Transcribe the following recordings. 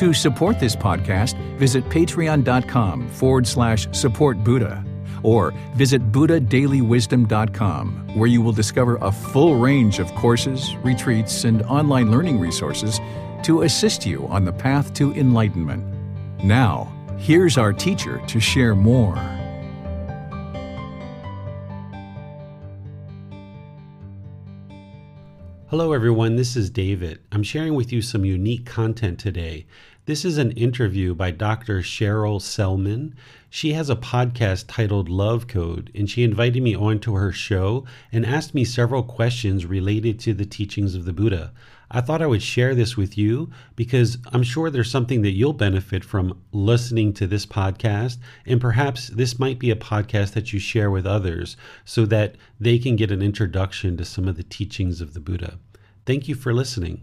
To support this podcast, visit patreon.com forward slash support Buddha or visit buddhadailywisdom.com where you will discover a full range of courses, retreats, and online learning resources to assist you on the path to enlightenment. Now, here's our teacher to share more. Hello, everyone. This is David. I'm sharing with you some unique content today. This is an interview by Dr. Cheryl Selman. She has a podcast titled Love Code, and she invited me onto her show and asked me several questions related to the teachings of the Buddha. I thought I would share this with you because I'm sure there's something that you'll benefit from listening to this podcast. And perhaps this might be a podcast that you share with others so that they can get an introduction to some of the teachings of the Buddha. Thank you for listening.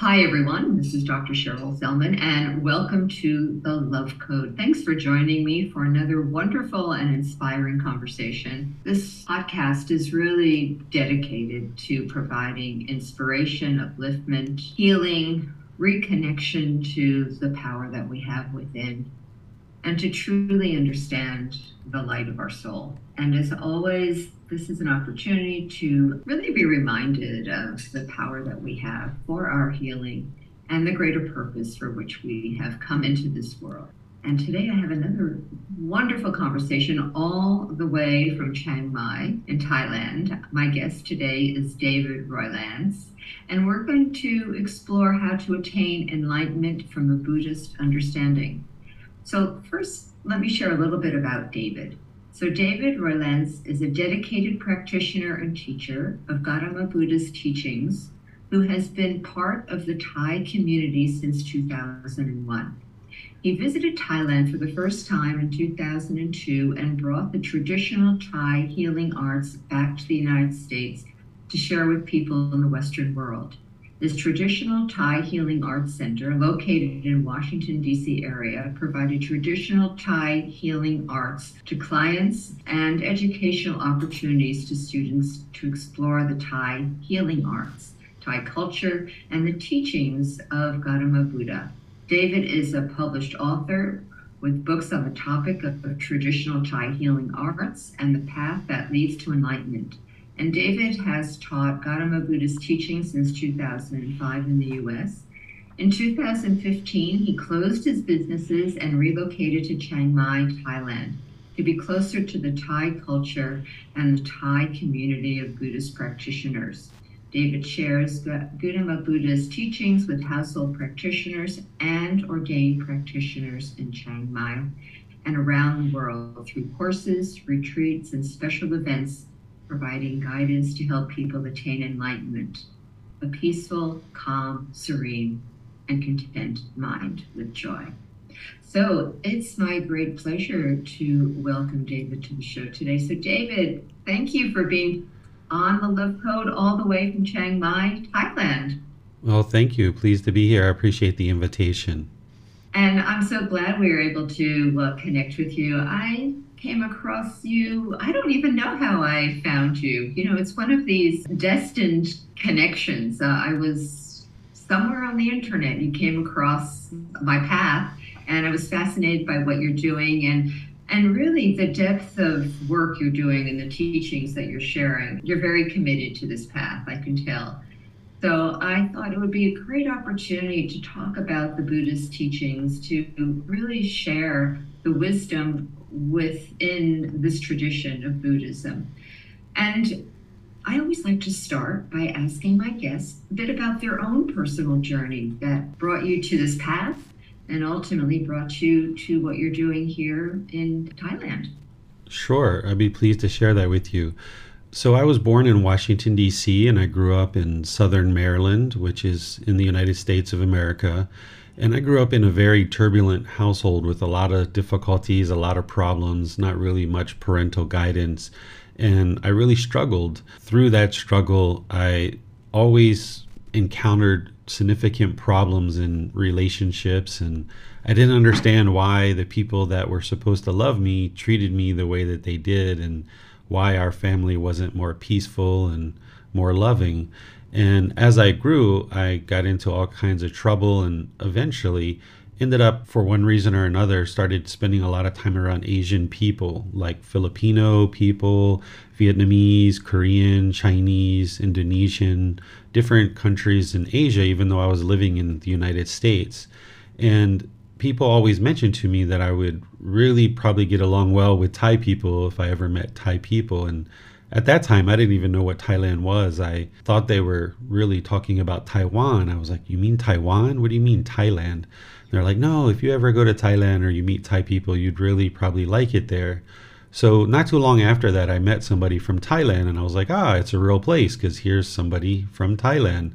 Hi, everyone. This is Dr. Cheryl Selman, and welcome to the Love Code. Thanks for joining me for another wonderful and inspiring conversation. This podcast is really dedicated to providing inspiration, upliftment, healing, reconnection to the power that we have within, and to truly understand the light of our soul. And as always, this is an opportunity to really be reminded of the power that we have for our healing and the greater purpose for which we have come into this world. And today I have another wonderful conversation all the way from Chiang Mai in Thailand. My guest today is David Roylance, and we're going to explore how to attain enlightenment from a Buddhist understanding. So, first, let me share a little bit about David. So, David Roylance is a dedicated practitioner and teacher of Gautama Buddha's teachings who has been part of the Thai community since 2001. He visited Thailand for the first time in 2002 and brought the traditional Thai healing arts back to the United States to share with people in the Western world. This traditional Thai Healing Arts Center, located in Washington, D.C. area, provided traditional Thai healing arts to clients and educational opportunities to students to explore the Thai healing arts, Thai culture, and the teachings of Gautama Buddha. David is a published author with books on the topic of, of traditional Thai healing arts and the path that leads to enlightenment. And David has taught Gautama Buddha's teaching since 2005 in the US. In 2015, he closed his businesses and relocated to Chiang Mai, Thailand, to be closer to the Thai culture and the Thai community of Buddhist practitioners. David shares Gautama Buddha's teachings with household practitioners and ordained practitioners in Chiang Mai and around the world through courses, retreats, and special events providing guidance to help people attain enlightenment, a peaceful, calm, serene, and content mind with joy. So it's my great pleasure to welcome David to the show today. So, David, thank you for being on the Love Code all the way from Chiang Mai, Thailand. Well, thank you. Pleased to be here. I appreciate the invitation. And I'm so glad we were able to uh, connect with you. I came across you. I don't even know how I found you. You know, it's one of these destined connections. Uh, I was somewhere on the internet. You came across my path, and I was fascinated by what you're doing and and really the depth of work you're doing and the teachings that you're sharing. You're very committed to this path, I can tell. So I thought it would be a great opportunity to talk about the Buddhist teachings, to really share the wisdom within this tradition of Buddhism. And I always like to start by asking my guests a bit about their own personal journey that brought you to this path and ultimately brought you to what you're doing here in Thailand. Sure, I'd be pleased to share that with you. So, I was born in Washington, D.C., and I grew up in southern Maryland, which is in the United States of America. And I grew up in a very turbulent household with a lot of difficulties, a lot of problems, not really much parental guidance. And I really struggled. Through that struggle, I always encountered significant problems in relationships and I didn't understand why the people that were supposed to love me treated me the way that they did and why our family wasn't more peaceful and more loving. And as I grew, I got into all kinds of trouble and eventually ended up, for one reason or another, started spending a lot of time around Asian people, like Filipino people, Vietnamese, Korean, Chinese, Indonesian, different countries in Asia, even though I was living in the United States. And people always mentioned to me that I would really probably get along well with Thai people if I ever met Thai people. And at that time, I didn't even know what Thailand was. I thought they were really talking about Taiwan. I was like, You mean Taiwan? What do you mean Thailand? they're like, No, if you ever go to Thailand or you meet Thai people, you'd really probably like it there. So, not too long after that, I met somebody from Thailand and I was like, Ah, it's a real place because here's somebody from Thailand.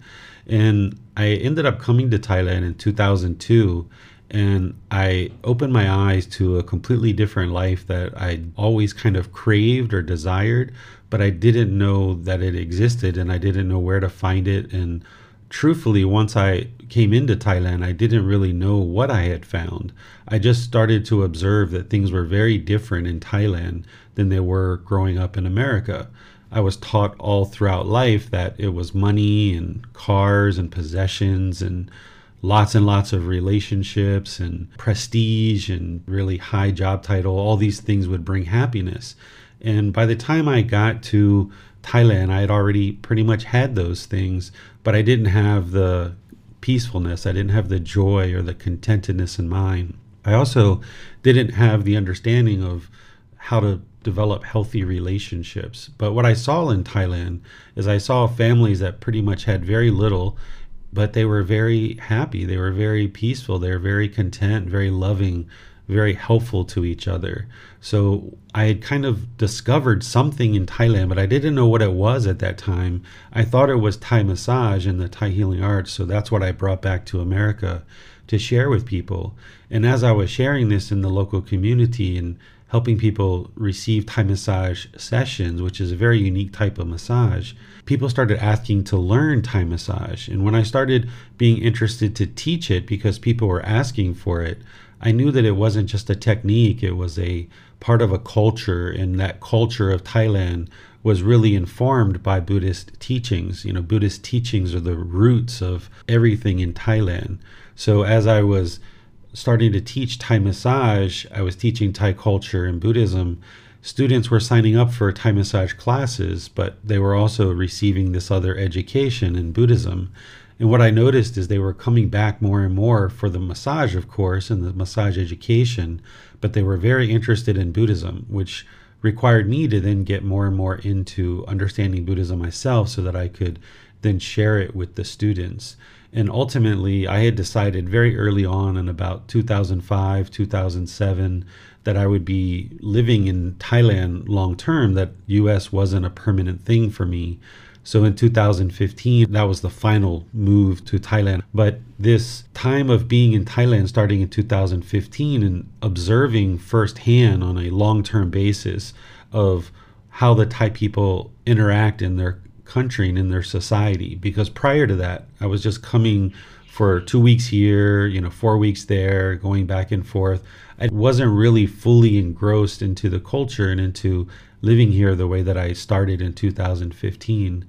And I ended up coming to Thailand in 2002 and I opened my eyes to a completely different life that I always kind of craved or desired, but I didn't know that it existed and I didn't know where to find it. And truthfully, once I came into Thailand, I didn't really know what I had found. I just started to observe that things were very different in Thailand than they were growing up in America. I was taught all throughout life that it was money and cars and possessions and lots and lots of relationships and prestige and really high job title. All these things would bring happiness. And by the time I got to Thailand, I had already pretty much had those things, but I didn't have the peacefulness. I didn't have the joy or the contentedness in mind. I also didn't have the understanding of how to develop healthy relationships. But what I saw in Thailand is I saw families that pretty much had very little but they were very happy. They were very peaceful. They were very content, very loving, very helpful to each other. So I had kind of discovered something in Thailand, but I didn't know what it was at that time. I thought it was Thai massage and the Thai healing arts. So that's what I brought back to America to share with people. And as I was sharing this in the local community and helping people receive Thai massage sessions, which is a very unique type of massage, people started asking to learn Thai massage. And when I started being interested to teach it because people were asking for it, I knew that it wasn't just a technique, it was a part of a culture, and that culture of Thailand was really informed by Buddhist teachings. You know, Buddhist teachings are the roots of everything in Thailand. So as I was starting to teach Thai massage, I was teaching Thai culture and Buddhism. Students were signing up for Thai massage classes, but they were also receiving this other education in Buddhism. And what I noticed is they were coming back more and more for the massage, of course, and the massage education, but they were very interested in Buddhism, which required me to then get more and more into understanding Buddhism myself so that I could then share it with the students. And ultimately, I had decided very early on in about 2005, 2007, that I would be living in Thailand long term, that US wasn't a permanent thing for me. So in 2015, that was the final move to Thailand. But this time of being in Thailand starting in 2015 and observing firsthand on a long term basis of how the Thai people interact in their country and in their society. Because prior to that, I was just coming for two weeks here, you know, four weeks there, going back and forth. I wasn't really fully engrossed into the culture and into living here the way that I started in 2015.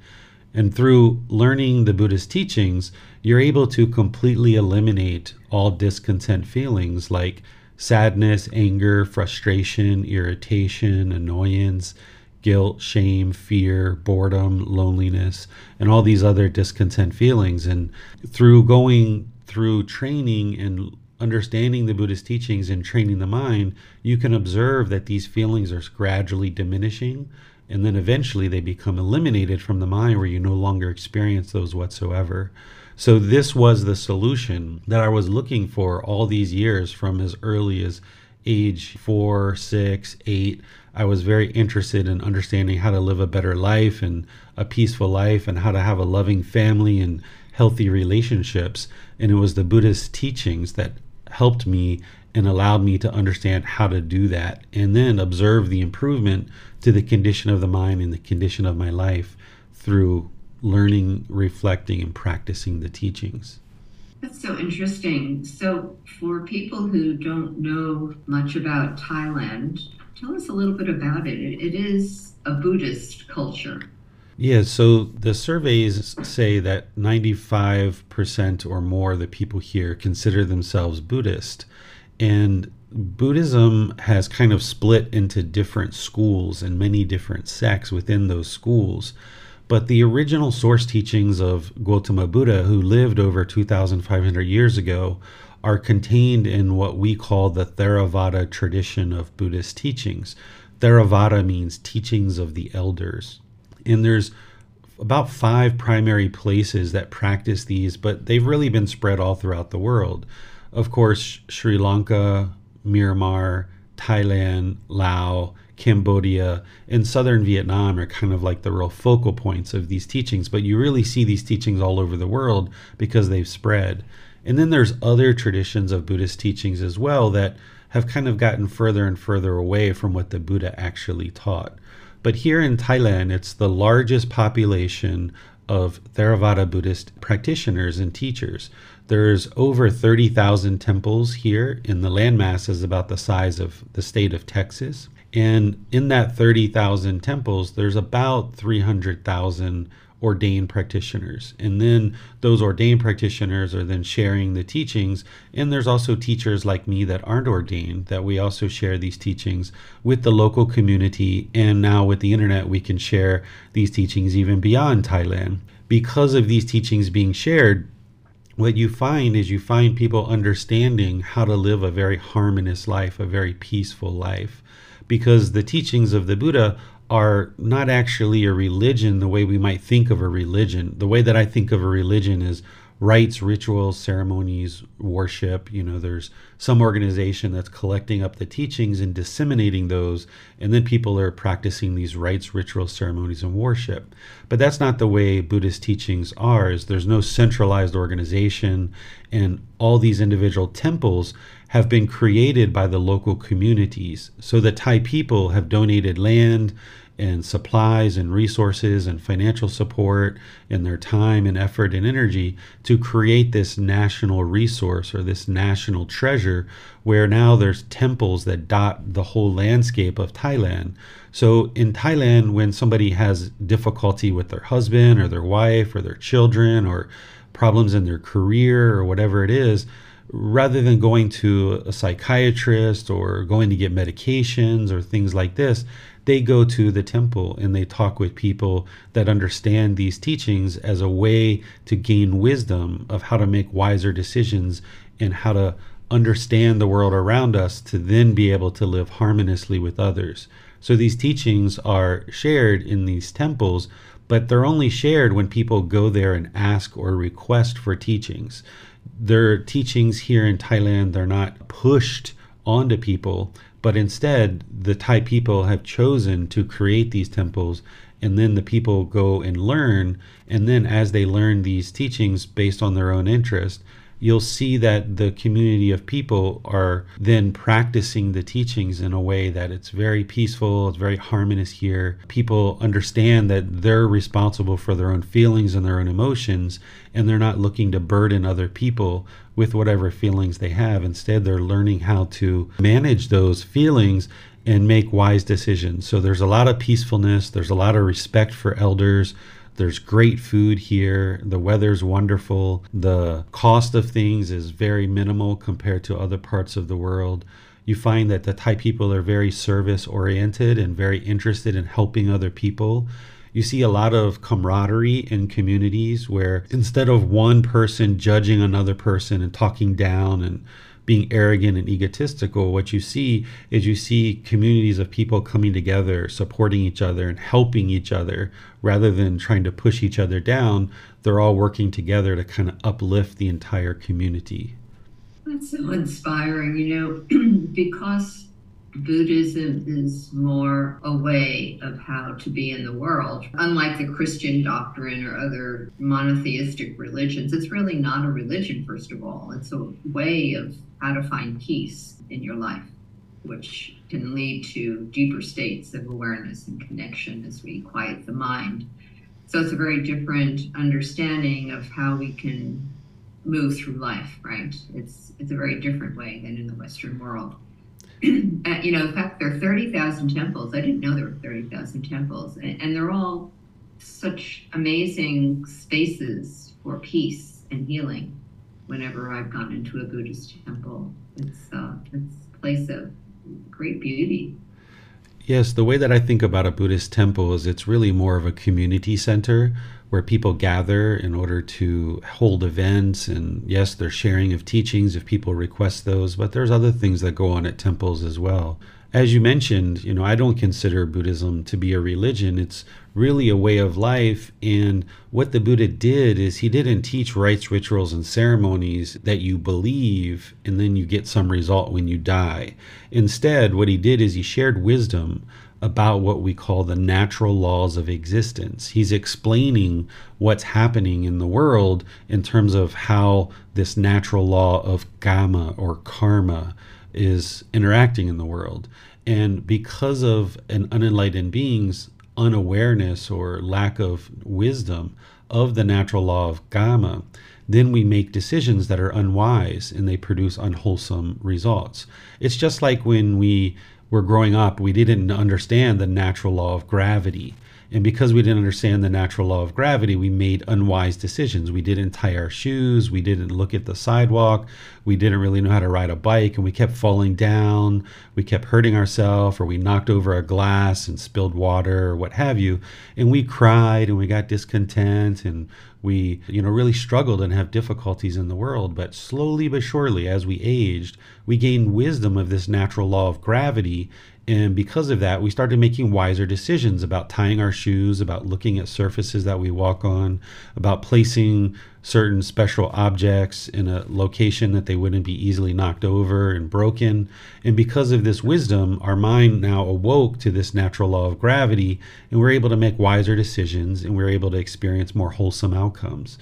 And through learning the Buddhist teachings, you're able to completely eliminate all discontent feelings like sadness, anger, frustration, irritation, annoyance, guilt, shame, fear, boredom, loneliness, and all these other discontent feelings. And through going through training and understanding the Buddhist teachings and training the mind, you can observe that these feelings are gradually diminishing. And then eventually they become eliminated from the mind where you no longer experience those whatsoever. So, this was the solution that I was looking for all these years from as early as age four, six, eight I was very interested in understanding how to live a better life and a peaceful life and how to have a loving family and healthy relationships. And it was the Buddhist teachings that helped me and allowed me to understand how to do that and then observe the improvement to the condition of the mind and the condition of my life through learning, reflecting, and practicing the teachings. That's so interesting. So, for people who don't know much about Thailand, tell us a little bit about it. It is a Buddhist culture. Yeah, so the surveys say that 95% or more of the people here consider themselves Buddhist. And Buddhism has kind of split into different schools and many different sects within those schools. But the original source teachings of Gautama Buddha, who lived over 2,500 years ago, are contained in what we call the Theravada tradition of Buddhist teachings. Theravada means teachings of the elders. And there's about five primary places that practice these, but they've really been spread all throughout the world. Of course, Sri Lanka, Myanmar, Thailand, Laos, Cambodia, and southern Vietnam are kind of like the real focal points of these teachings, but you really see these teachings all over the world because they've spread. And then there's other traditions of Buddhist teachings as well that have kind of gotten further and further away from what the Buddha actually taught. But here in Thailand, it's the largest population of Theravada Buddhist practitioners and teachers. There's over 30,000 temples here, and the landmass is about the size of the state of Texas. And in that 30,000 temples, there's about 300,000 ordained practitioners. And then those ordained practitioners are then sharing the teachings. And there's also teachers like me that aren't ordained that we also share these teachings with the local community. And now with the internet, we can share these teachings even beyond Thailand. Because of these teachings being shared, what you find is you find people understanding how to live a very harmonious life, a very peaceful life. Because the teachings of the Buddha are not actually a religion the way we might think of a religion. The way that I think of a religion is rites, rituals, ceremonies, worship. You know, there's some organization that's collecting up the teachings and disseminating those, and then people are practicing these rites, rituals, ceremonies, and worship. But that's not the way Buddhist teachings are. Is there's no centralized organization, and all these individual temples have been created by the local communities. So the Thai people have donated land and supplies and resources and financial support and their time and effort and energy to create this national resource or this national treasure where now there's temples that dot the whole landscape of Thailand. So in Thailand when somebody has difficulty with their husband or their wife or their children or problems in their career or whatever it is, rather than going to a psychiatrist or going to get medications or things like this, they go to the temple and they talk with people that understand these teachings as a way to gain wisdom of how to make wiser decisions and how to understand the world around us to then be able to live harmoniously with others. So these teachings are shared in these temples, but they're only shared when people go there and ask or request for teachings. Their teachings here in Thailand, they're not pushed onto people but instead, the Thai people have chosen to create these temples, and then the people go and learn. And then, as they learn these teachings based on their own interest, you'll see that the community of people are then practicing the teachings in a way that it's very peaceful, it's very harmonious here. People understand that they're responsible for their own feelings and their own emotions, and they're not looking to burden other people with whatever feelings they have. Instead, they're learning how to manage those feelings and make wise decisions. So there's a lot of peacefulness, there's a lot of respect for elders. There's great food here. The weather's wonderful. The cost of things is very minimal compared to other parts of the world. You find that the Thai people are very service oriented and very interested in helping other people. You see a lot of camaraderie in communities where instead of one person judging another person and talking down and being arrogant and egotistical, what you see is you see communities of people coming together, supporting each other, and helping each other rather than trying to push each other down. They're all working together to kind of uplift the entire community. That's so inspiring, you know, because Buddhism is more a way of how to be in the world. Unlike the Christian doctrine or other monotheistic religions, it's really not a religion, first of all. It's a way of how to find peace in your life, which can lead to deeper states of awareness and connection as we quiet the mind. So it's a very different understanding of how we can move through life, right? It's it's a very different way than in the Western world. uh, you know, in fact, there are 30,000 temples. I didn't know there were 30,000 temples. And, and, they're all such amazing spaces for peace and healing. Whenever I've gone into a Buddhist temple, it's, uh, it's a place of great beauty. Yes, the way that I think about a Buddhist temple is it's really more of a community center where people gather in order to hold events. And yes, there's sharing of teachings if people request those, but there's other things that go on at temples as well. As you mentioned, you know, I don't consider Buddhism to be a religion. It's really a way of life. And what the Buddha did is he didn't teach rites, rituals, and ceremonies that you believe and then you get some result when you die. Instead, what he did is he shared wisdom about what we call the natural laws of existence. He's explaining what's happening in the world in terms of how this natural law of karma or kamma is interacting in the world. And because of an unenlightened being's unawareness or lack of wisdom of the natural law of karma, then we make decisions that are unwise and they produce unwholesome results. It's just like when we were growing up, we didn't understand the natural law of gravity. And because we didn't understand the natural law of gravity, we made unwise decisions. We didn't tie our shoes. We didn't look at the sidewalk. We didn't really know how to ride a bike. And we kept falling down. We kept hurting ourselves, or we knocked over a glass and spilled water, or what have you. And we cried and we got discontent and we, you know, really struggled and have difficulties in the world. But slowly but surely, as we aged, we gained wisdom of this natural law of gravity and because of that, we started making wiser decisions about tying our shoes, about looking at surfaces that we walk on, about placing certain special objects in a location that they wouldn't be easily knocked over and broken. And because of this wisdom, our mind now awoke to this natural law of gravity, and we're able to make wiser decisions and we're able to experience more wholesome outcomes.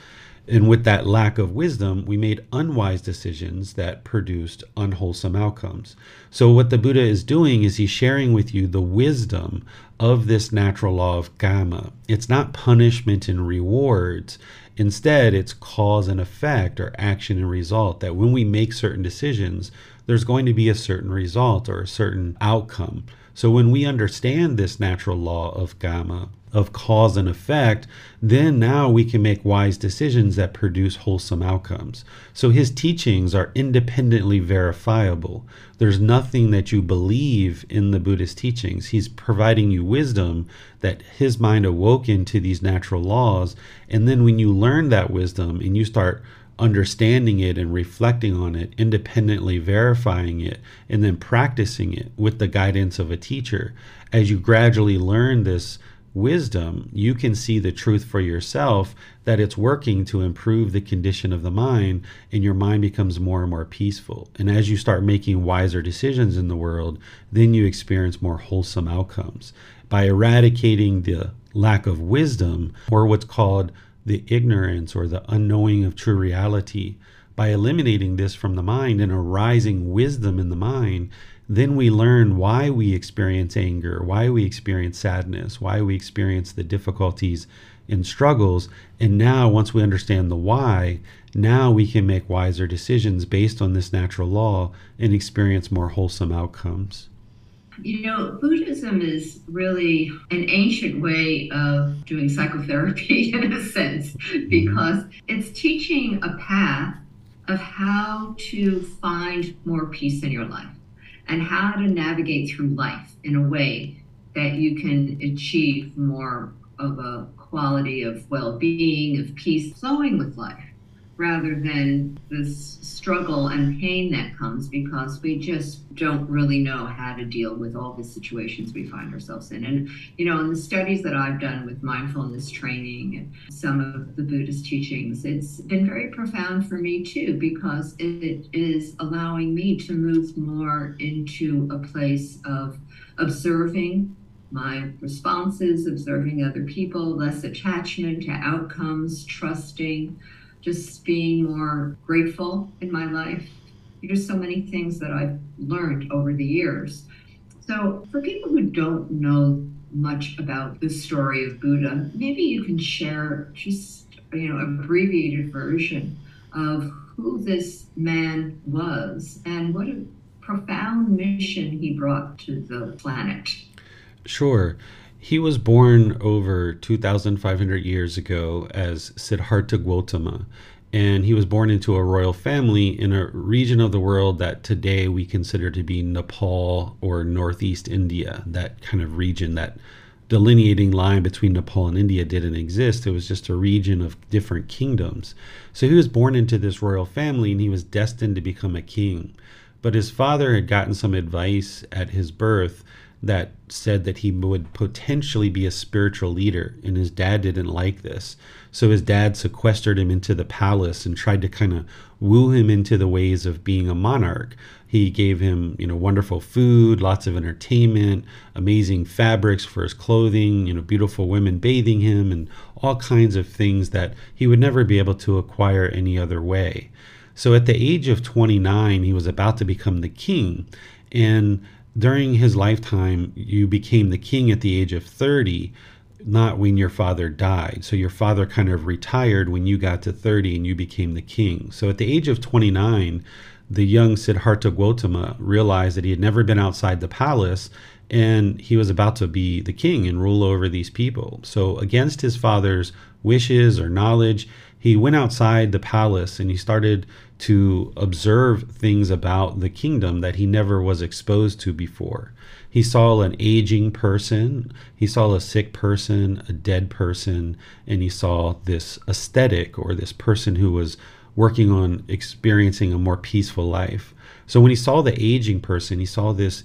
And with that lack of wisdom, we made unwise decisions that produced unwholesome outcomes. So, what the Buddha is doing is he's sharing with you the wisdom of this natural law of karma. It's not punishment and rewards. Instead, it's cause and effect or action and result. That when we make certain decisions, there's going to be a certain result or a certain outcome. So, when we understand this natural law of karma, of cause and effect, then now we can make wise decisions that produce wholesome outcomes. So his teachings are independently verifiable. There's nothing that you believe in the Buddhist teachings. He's providing you wisdom that his mind awoke into these natural laws. And then when you learn that wisdom and you start understanding it and reflecting on it, independently verifying it, and then practicing it with the guidance of a teacher, as you gradually learn this wisdom, you can see the truth for yourself that it's working to improve the condition of the mind, and your mind becomes more and more peaceful. And as you start making wiser decisions in the world, then you experience more wholesome outcomes. By eradicating the lack of wisdom, or what's called the ignorance or the unknowing of true reality, by eliminating this from the mind and arising wisdom in the mind, then we learn why we experience anger, why we experience sadness, why we experience the difficulties and struggles. And now, once we understand the why, now we can make wiser decisions based on this natural law and experience more wholesome outcomes. You know, Buddhism is really an ancient way of doing psychotherapy in a sense, mm-hmm. because it's teaching a path of how to find more peace in your life and how to navigate through life in a way that you can achieve more of a quality of well being, of peace, flowing with life rather than this struggle and pain that comes because we just don't really know how to deal with all the situations we find ourselves in. And, you know, in the studies that I've done with mindfulness training and some of the Buddhist teachings, it's been very profound for me too, because it is allowing me to move more into a place of observing my responses, observing other people, less attachment to outcomes, trusting, just being more grateful in my life. There's so many things that I've learned over the years. So, for people who don't know much about the story of Buddha, maybe you can share just you know abbreviated version of who this man was and what a profound mission he brought to the planet. Sure. He was born over 2,500 years ago as Siddhartha Gautama, and he was born into a royal family in a region of the world that today we consider to be Nepal or Northeast India, that kind of region that delineating line between Nepal and India didn't exist. It was just a region of different kingdoms. So he was born into this royal family and he was destined to become a king. But his father had gotten some advice at his birth that said that he would potentially be a spiritual leader, and his dad didn't like this. So his dad sequestered him into the palace and tried to kind of woo him into the ways of being a monarch. He gave him, you know, wonderful food, lots of entertainment, amazing fabrics for his clothing, you know, beautiful women bathing him, and all kinds of things that he would never be able to acquire any other way. So at the age of 29, he was about to become the king. And during his lifetime, you became the king at the age of 30, not when your father died. So your father kind of retired when you got to 30 and you became the king. So at the age of 29, the young Siddhartha Gautama realized that he had never been outside the palace and he was about to be the king and rule over these people. So, against his father's wishes or knowledge, he went outside the palace and he started to observe things about the kingdom that he never was exposed to before. He saw an aging person, he saw a sick person, a dead person, and he saw this ascetic or this person who was working on experiencing a more peaceful life. So when he saw the aging person, he saw this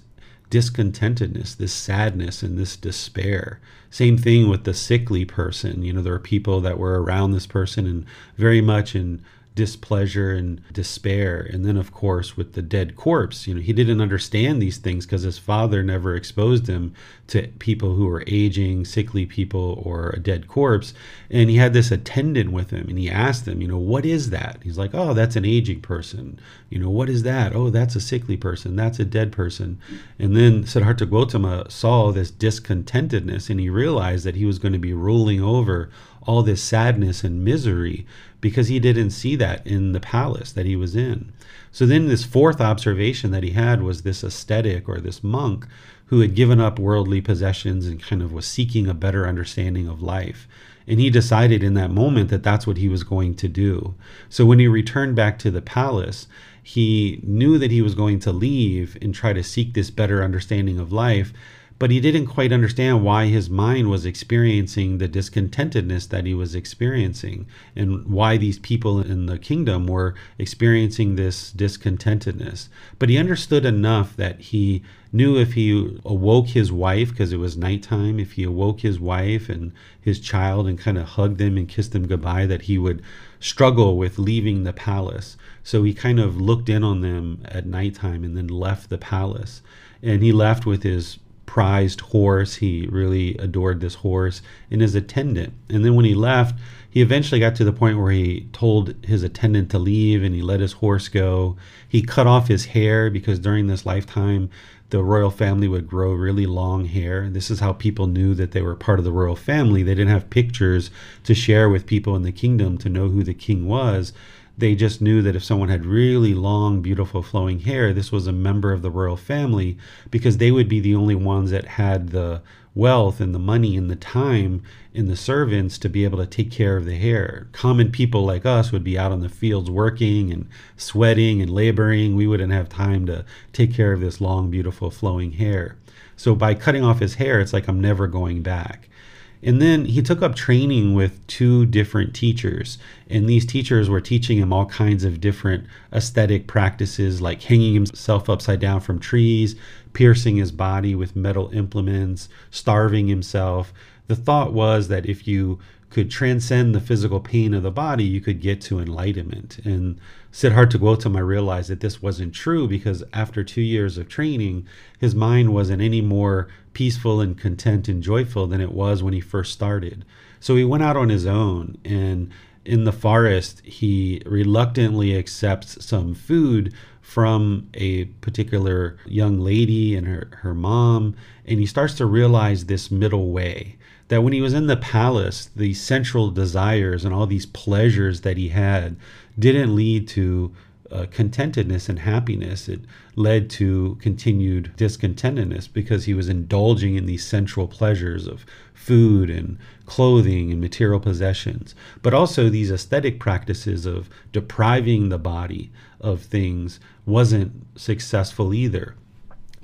discontentedness, this sadness, and this despair. Same thing with the sickly person. You know, there are people that were around this person and very much in displeasure and despair. And then, of course, with the dead corpse, you know, he didn't understand these things because his father never exposed him to people who were aging, sickly people, or a dead corpse. And he had this attendant with him and he asked him, you know, what is that? He's like, oh, that's an aging person. You know, what is that? Oh, that's a sickly person. That's a dead person. And then Siddhartha Gautama saw this discontentedness and he realized that he was going to be ruling over all this sadness and misery because he didn't see that in the palace that he was in. So then, this fourth observation that he had was this ascetic or this monk who had given up worldly possessions and kind of was seeking a better understanding of life. And he decided in that moment that that's what he was going to do. So when he returned back to the palace, he knew that he was going to leave and try to seek this better understanding of life but he didn't quite understand why his mind was experiencing the discontentedness that he was experiencing and why these people in the kingdom were experiencing this discontentedness. But he understood enough that he knew if he awoke his wife, because it was nighttime, if he awoke his wife and his child and kind of hugged them and kissed them goodbye, that he would struggle with leaving the palace. So he kind of looked in on them at nighttime and then left the palace. And he left with his prized horse. He really adored this horse and his attendant. And then when he left, he eventually got to the point where he told his attendant to leave and he let his horse go. He cut off his hair because during this lifetime, the royal family would grow really long hair. This is how people knew that they were part of the royal family. They didn't have pictures to share with people in the kingdom to know who the king was. They just knew that if someone had really long, beautiful, flowing hair, this was a member of the royal family because they would be the only ones that had the wealth and the money and the time in the servants to be able to take care of the hair. Common people like us would be out on the fields working and sweating and laboring. We wouldn't have time to take care of this long, beautiful, flowing hair. So by cutting off his hair, it's like I'm never going back. And then he took up training with two different teachers. And these teachers were teaching him all kinds of different aesthetic practices, like hanging himself upside down from trees, piercing his body with metal implements, starving himself. The thought was that if you could transcend the physical pain of the body, you could get to enlightenment. And Siddhartha Gautama realized that this wasn't true because after two years of training, his mind wasn't any more peaceful and content and joyful than it was when he first started. So he went out on his own and in the forest, he reluctantly accepts some food from a particular young lady and her, her mom, and he starts to realize this middle way. That when he was in the palace, the central desires and all these pleasures that he had didn't lead to uh, contentedness and happiness. It led to continued discontentedness because he was indulging in these sensual pleasures of food and clothing and material possessions, but also these aesthetic practices of depriving the body of things wasn't successful either.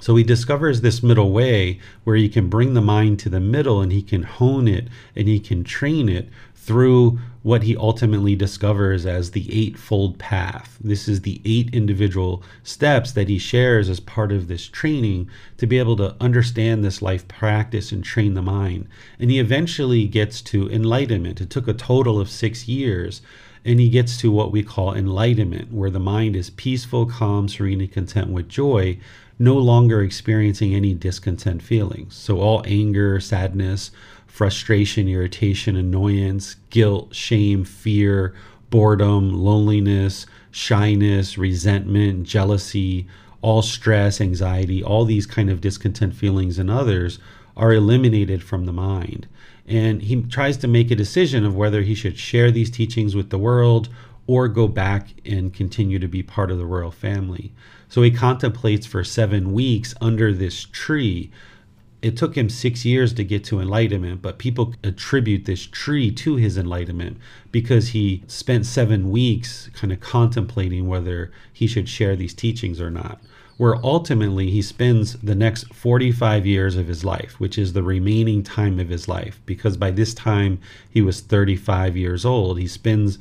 So he discovers this middle way where he can bring the mind to the middle and he can hone it and he can train it through what he ultimately discovers as the eightfold path. This is the eight individual steps that he shares as part of this training to be able to understand this life practice and train the mind. And he eventually gets to enlightenment. It took a total of six years. And he gets to what we call enlightenment, where the mind is peaceful, calm, serene, and content with joy, no longer experiencing any discontent feelings. So, all anger, sadness, frustration, irritation, annoyance, guilt, shame, fear, boredom, loneliness, shyness, resentment, jealousy, all stress, anxiety, all these kind of discontent feelings in others are eliminated from the mind. And he tries to make a decision of whether he should share these teachings with the world or go back and continue to be part of the royal family. So he contemplates for seven weeks under this tree it took him six years to get to enlightenment, but people attribute this tree to his enlightenment because he spent seven weeks kind of contemplating whether he should share these teachings or not. Where ultimately he spends the next 45 years of his life, which is the remaining time of his life, because by this time he was 35 years old. He spends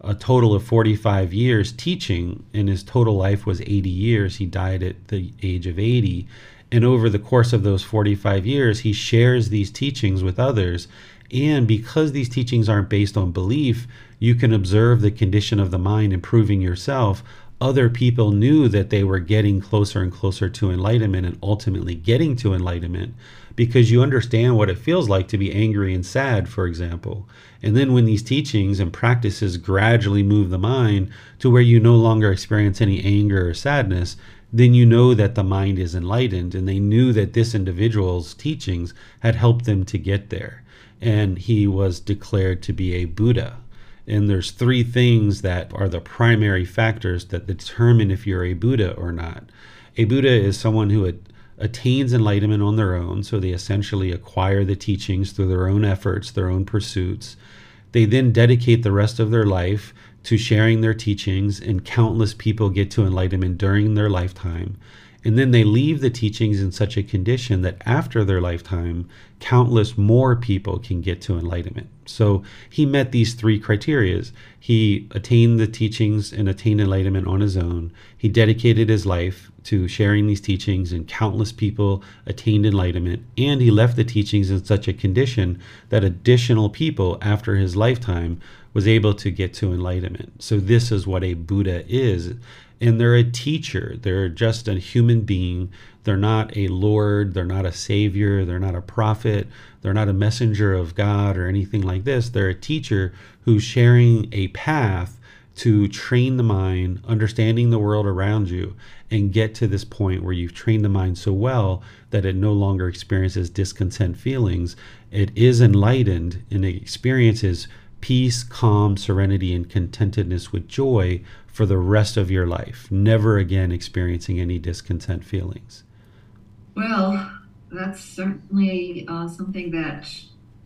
a total of 45 years teaching, and his total life was 80 years. He died at the age of 80 and over the course of those 45 years, he shares these teachings with others. And because these teachings aren't based on belief, you can observe the condition of the mind improving yourself. Other people knew that they were getting closer and closer to enlightenment and ultimately getting to enlightenment because you understand what it feels like to be angry and sad, for example. And then when these teachings and practices gradually move the mind to where you no longer experience any anger or sadness, then you know that the mind is enlightened and they knew that this individual's teachings had helped them to get there. And he was declared to be a buddha. And there's three things that are the primary factors that determine if you're a buddha or not. A buddha is someone who attains enlightenment on their own so they essentially acquire the teachings through their own efforts their own pursuits. They then dedicate the rest of their life to sharing their teachings, and countless people get to enlightenment during their lifetime. And then they leave the teachings in such a condition that after their lifetime, countless more people can get to enlightenment. So he met these three criterias. He attained the teachings and attained enlightenment on his own. He dedicated his life to sharing these teachings, and countless people attained enlightenment. And he left the teachings in such a condition that additional people after his lifetime was able to get to enlightenment. So, this is what a Buddha is. And they're a teacher, they're just a human being. They're not a Lord, they're not a Savior, they're not a prophet, they're not a messenger of God or anything like this. They're a teacher who's sharing a path to train the mind, understanding the world around you, and get to this point where you've trained the mind so well that it no longer experiences discontent feelings. It is enlightened and it experiences peace, calm, serenity, and contentedness with joy for the rest of your life, never again experiencing any discontent feelings? Well, that's certainly uh, something that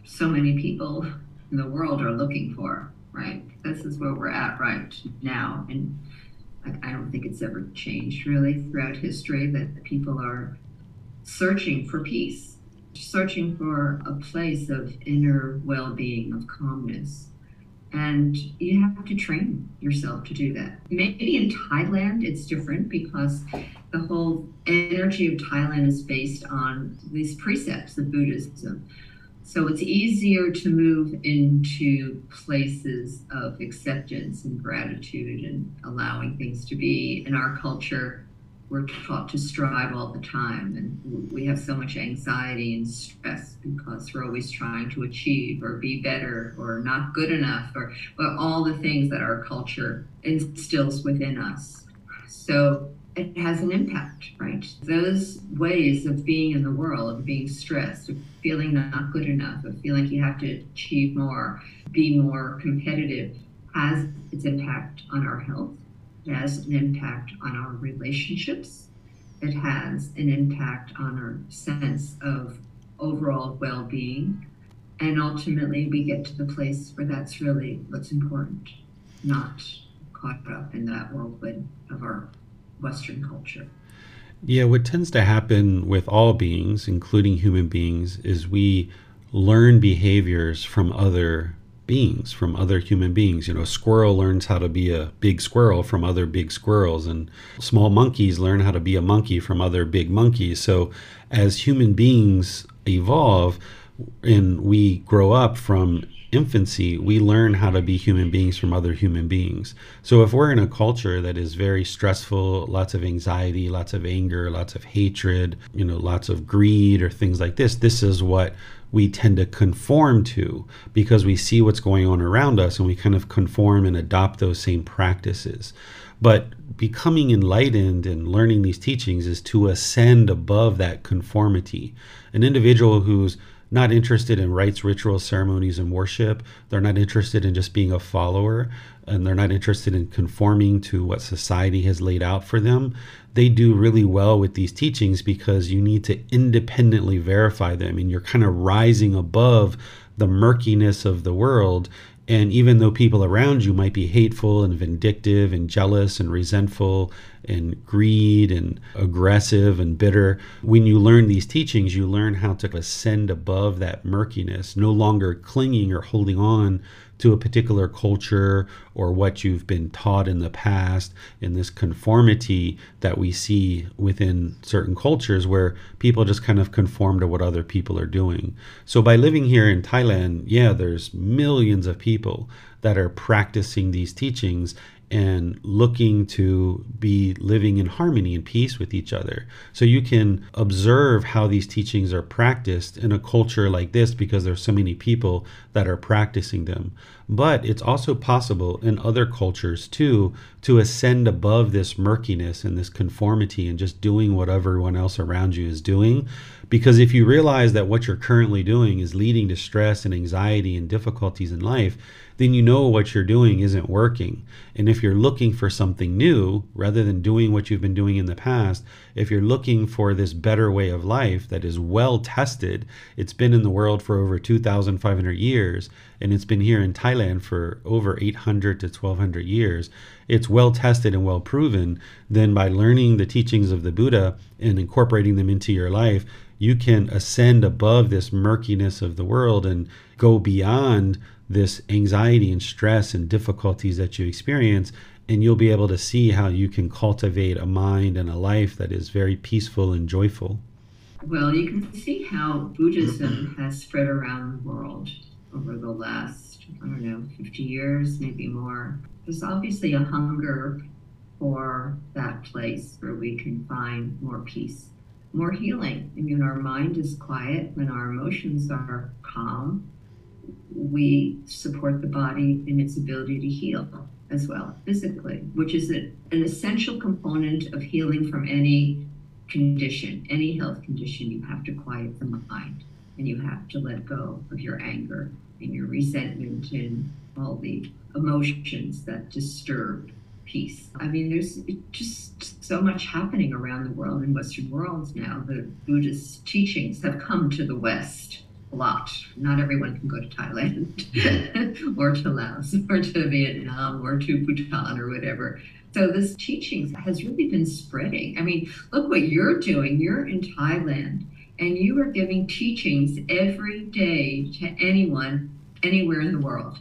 so many people in the world are looking for, right? This is where we're at right now. And I don't think it's ever changed really throughout history that people are searching for peace searching for a place of inner well being, of calmness. And you have to train yourself to do that. Maybe in Thailand it's different because the whole energy of Thailand is based on these precepts of Buddhism. So it's easier to move into places of acceptance and gratitude and allowing things to be. In our culture, we're taught to strive all the time, and we have so much anxiety and stress because we're always trying to achieve or be better or not good enough or, all the things that our culture instills within us. So it has an impact, right? Those ways of being in the world, of being stressed, of feeling not good enough, of feeling like you have to achieve more, be more competitive, has its impact on our health. It has an impact on our relationships. It has an impact on our sense of overall well being. And ultimately, we get to the place where that's really what's important, not caught up in that whirlwind of our Western culture. Yeah, what tends to happen with all beings, including human beings, is we learn behaviors from other beings, from other human beings. You know, a squirrel learns how to be a big squirrel from other big squirrels, and small monkeys learn how to be a monkey from other big monkeys. So, as human beings evolve and we grow up from infancy, we learn how to be human beings from other human beings. So if we're in a culture that is very stressful, lots of anxiety, lots of anger, lots of hatred, you know, lots of greed or things like this, this is what we tend to conform to because we see what's going on around us and we kind of conform and adopt those same practices. But becoming enlightened and learning these teachings is to ascend above that conformity. An individual who's not interested in rites, rituals, ceremonies, and worship. They're not interested in just being a follower, and they're not interested in conforming to what society has laid out for them. They do really well with these teachings because you need to independently verify them, and you're kind of rising above the murkiness of the world. And even though people around you might be hateful and vindictive and jealous and resentful and greed and aggressive and bitter, when you learn these teachings, you learn how to ascend above that murkiness, no longer clinging or holding on to a particular culture or what you've been taught in the past in this conformity that we see within certain cultures where people just kind of conform to what other people are doing. So by living here in Thailand, yeah, there's millions of people that are practicing these teachings and looking to be living in harmony and peace with each other. So you can observe how these teachings are practiced in a culture like this because there's so many people that are practicing them. But it's also possible in other cultures too to ascend above this murkiness and this conformity and just doing what everyone else around you is doing. Because if you realize that what you're currently doing is leading to stress and anxiety and difficulties in life, then you know what you're doing isn't working. And if you're looking for something new, rather than doing what you've been doing in the past, if you're looking for this better way of life that is well tested, it's been in the world for over 2,500 years, and it's been here in Thailand for over 800 to 1,200 years, it's well tested and well proven, then by learning the teachings of the Buddha and incorporating them into your life, you can ascend above this murkiness of the world and go beyond this anxiety and stress and difficulties that you experience and you'll be able to see how you can cultivate a mind and a life that is very peaceful and joyful. Well, you can see how Buddhism has spread around the world over the last, I don't know, 50 years, maybe more. There's obviously a hunger for that place where we can find more peace, more healing. I mean, our mind is quiet when our emotions are calm we support the body in its ability to heal as well physically, which is an essential component of healing from any condition, any health condition. You have to quiet the mind and you have to let go of your anger and your resentment and all the emotions that disturb peace. I mean, there's just so much happening around the world in Western worlds now. The Buddhist teachings have come to the West a lot. Not everyone can go to Thailand or to Laos or to Vietnam or to Bhutan or whatever. So this teaching has really been spreading. I mean, look what you're doing. You're in Thailand and you are giving teachings every day to anyone, anywhere in the world.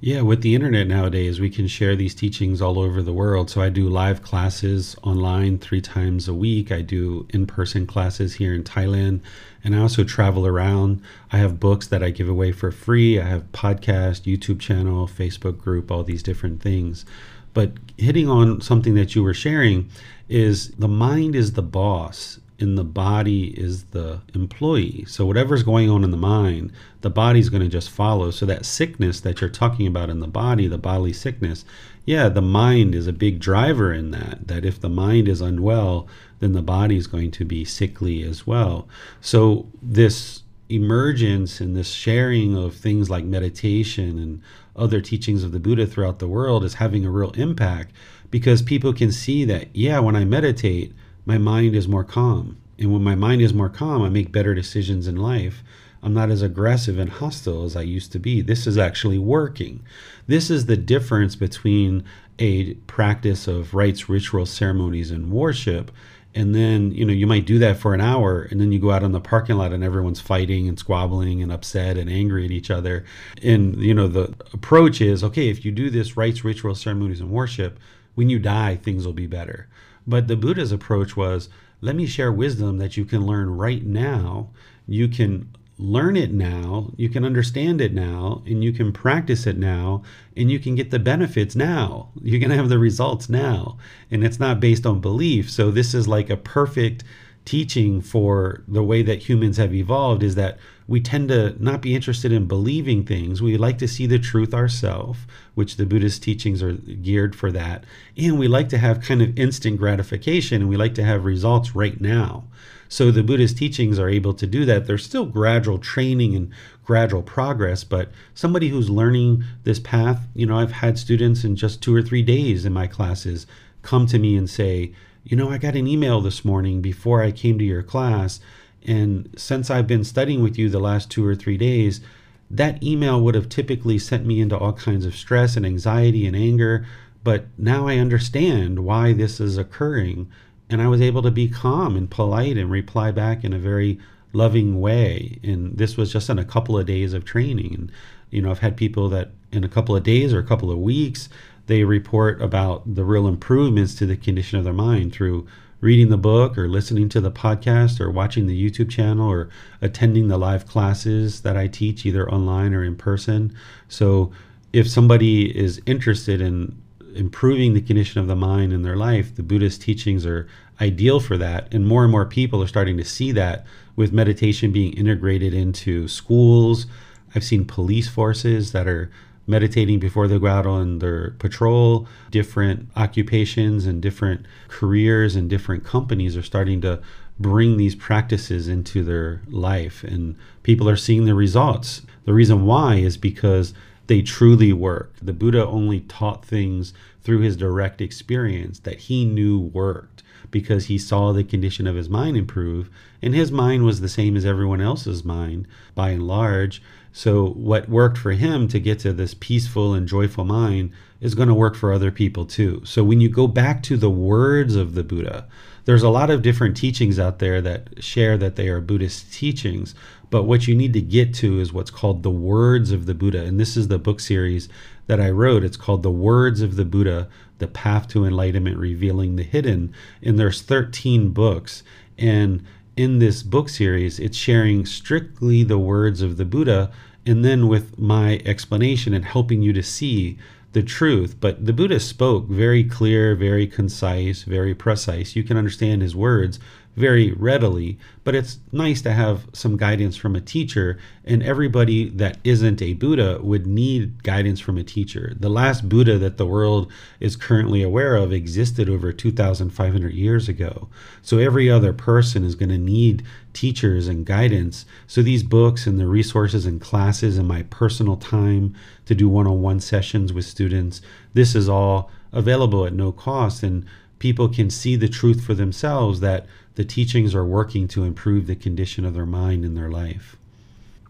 Yeah, with the internet nowadays, we can share these teachings all over the world. So I do live classes online three times a week. I do in person classes here in Thailand. And I also travel around. I have books that I give away for free. I have podcast, YouTube channel, Facebook group, all these different things. But hitting on something that you were sharing is the mind is the boss and the body is the employee. So whatever's going on in the mind, the body's going to just follow. So that sickness that you're talking about in the body, the bodily sickness, yeah, the mind is a big driver in that. That if the mind is unwell, then the body is going to be sickly as well. So this emergence and this sharing of things like meditation and other teachings of the Buddha throughout the world is having a real impact because people can see that, yeah, when I meditate, my mind is more calm. And when my mind is more calm, I make better decisions in life. I'm not as aggressive and hostile as I used to be. This is actually working. This is the difference between a practice of rites, rituals, ceremonies, and worship. And then, you know, you might do that for an hour and then you go out on the parking lot and everyone's fighting and squabbling and upset and angry at each other. And, you know, the approach is okay, if you do this rites, rituals, ceremonies, and worship, when you die, things will be better. But the Buddha's approach was let me share wisdom that you can learn right now. You can learn it now, you can understand it now, and you can practice it now, and you can get the benefits now. You're going to have the results now. And it's not based on belief. So, this is like a perfect teaching for the way that humans have evolved is that we tend to not be interested in believing things. We like to see the truth ourselves, which the Buddhist teachings are geared for that. And we like to have kind of instant gratification and we like to have results right now. So the Buddhist teachings are able to do that. There's still gradual training and gradual progress, but somebody who's learning this path, you know, I've had students in just two or three days in my classes come to me and say, you know, I got an email this morning before I came to your class. And since I've been studying with you the last two or three days, that email would have typically sent me into all kinds of stress and anxiety and anger. But now I understand why this is occurring. And I was able to be calm and polite and reply back in a very loving way. And this was just in a couple of days of training. And, you know, I've had people that in a couple of days or a couple of weeks, they report about the real improvements to the condition of their mind through reading the book or listening to the podcast or watching the YouTube channel or attending the live classes that I teach either online or in person. So if somebody is interested in improving the condition of the mind in their life, the Buddhist teachings are ideal for that. And more and more people are starting to see that with meditation being integrated into schools. I've seen police forces that are meditating before they go out on their patrol. Different occupations and different careers and different companies are starting to bring these practices into their life, and people are seeing the results. The reason why is because they truly work. The Buddha only taught things through his direct experience that he knew worked because he saw the condition of his mind improve, and his mind was the same as everyone else's mind by and large. So, what worked for him to get to this peaceful and joyful mind is going to work for other people too. So, when you go back to the words of the Buddha, there's a lot of different teachings out there that share that they are Buddhist teachings, but what you need to get to is what's called the words of the Buddha. And this is the book series that I wrote. It's called The Words of the Buddha The Path to Enlightenment Revealing the Hidden. And there's 13 books. And in this book series, it's sharing strictly the words of the Buddha and then with my explanation and helping you to see the truth. But the Buddha spoke very clear, very concise, very precise. You can understand his words very readily, but it's nice to have some guidance from a teacher, and everybody that isn't a Buddha would need guidance from a teacher. The last Buddha that the world is currently aware of existed over 2,500 years ago. So every other person is going to need teachers and guidance. So these books and the resources and classes and my personal time to do one on one sessions with students, this is all available at no cost. And people can see the truth for themselves that the teachings are working to improve the condition of their mind and their life.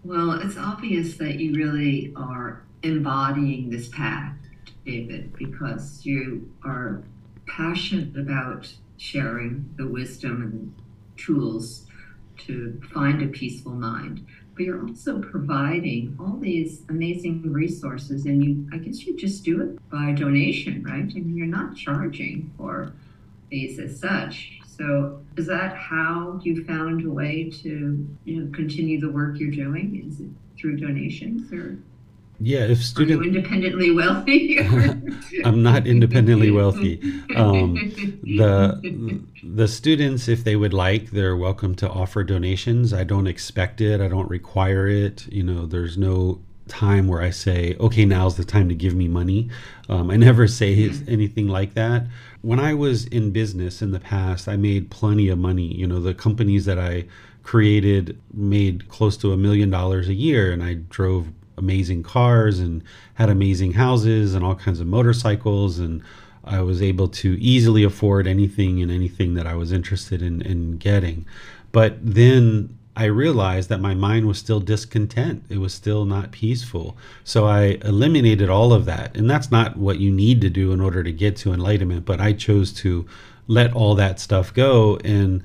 Well, it's obvious that you really are embodying this path, David, because you are passionate about sharing the wisdom and tools to find a peaceful mind. But you're also providing all these amazing resources, and you, I guess you just do it by donation, right? I mean, you're not charging for these as such. So, is that how you found a way to, you know, continue the work you're doing? Is it through donations or? Yeah, if student Are you independently wealthy. I'm not independently wealthy. Um, the the students, if they would like, they're welcome to offer donations. I don't expect it. I don't require it. You know, there's no time where I say, okay, now's the time to give me money. Um, I never say anything like that. When I was in business in the past, I made plenty of money. You know, the companies that I created made close to a million dollars a year, and I drove amazing cars and had amazing houses and all kinds of motorcycles and I was able to easily afford anything and anything that I was interested in, in getting. But then I realized that my mind was still discontent. It was still not peaceful. So I eliminated all of that. And that's not what you need to do in order to get to enlightenment, but I chose to let all that stuff go. And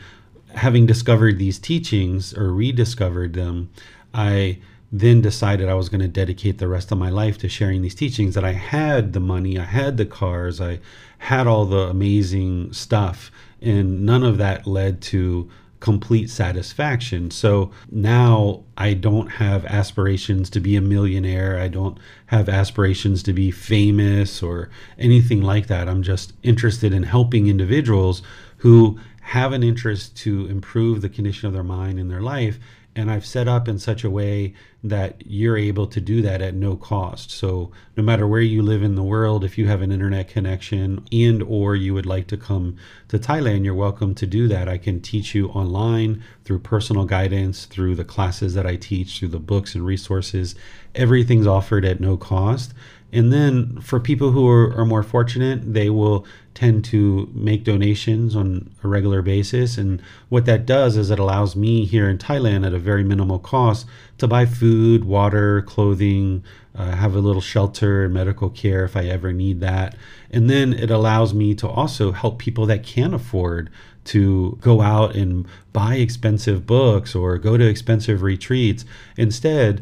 having discovered these teachings or rediscovered them, I then decided I was going to dedicate the rest of my life to sharing these teachings that I had the money, I had the cars, I had all the amazing stuff, and none of that led to complete satisfaction. So now I don't have aspirations to be a millionaire. I don't have aspirations to be famous or anything like that. I'm just interested in helping individuals who have an interest to improve the condition of their mind and their life and I've set up in such a way that you're able to do that at no cost. So no matter where you live in the world, if you have an internet connection and or you would like to come to Thailand, you're welcome to do that. I can teach you online through personal guidance, through the classes that I teach, through the books and resources. Everything's offered at no cost. And then for people who are, are, more fortunate, they will tend to make donations on a regular basis. And what that does is it allows me here in Thailand at a very minimal cost to buy food, water, clothing, uh, have a little shelter and medical care if I ever need that. And then it allows me to also help people that can't afford to go out and buy expensive books or go to expensive retreats. Instead,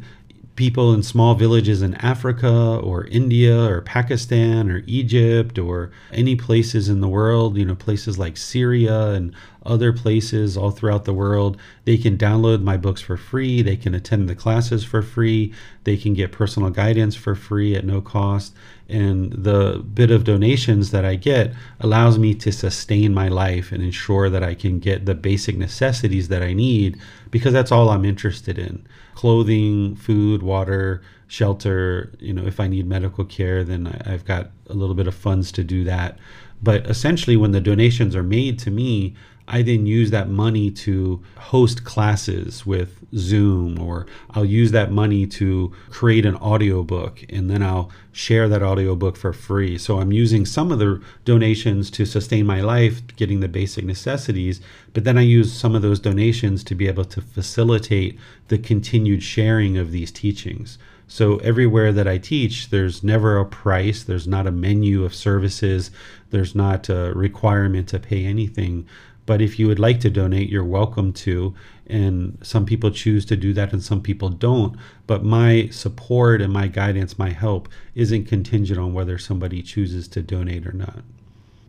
people in small villages in Africa or India or Pakistan or Egypt or any places in the world, you know, places like Syria and other places all throughout the world. They can download my books for free. They can attend the classes for free. They can get personal guidance for free at no cost. And the bit of donations that I get allows me to sustain my life and ensure that I can get the basic necessities that I need because that's all I'm interested in clothing, food, water, shelter. You know, if I need medical care, then I, have got a little bit of funds to do that. But essentially, when the donations are made to me, I then use that money to host classes with Zoom, or I'll use that money to create an audiobook and then I'll share that audiobook for free. So I'm using some of the donations to sustain my life, getting the basic necessities, but then I use some of those donations to be able to facilitate the continued sharing of these teachings. So everywhere that I teach, there's never a price, there's not a menu of services, there's not a requirement to pay anything but if you would like to donate, you're welcome to. And some people choose to do that and some people don't. But my support and my guidance, my help, isn't contingent on whether somebody chooses to donate or not.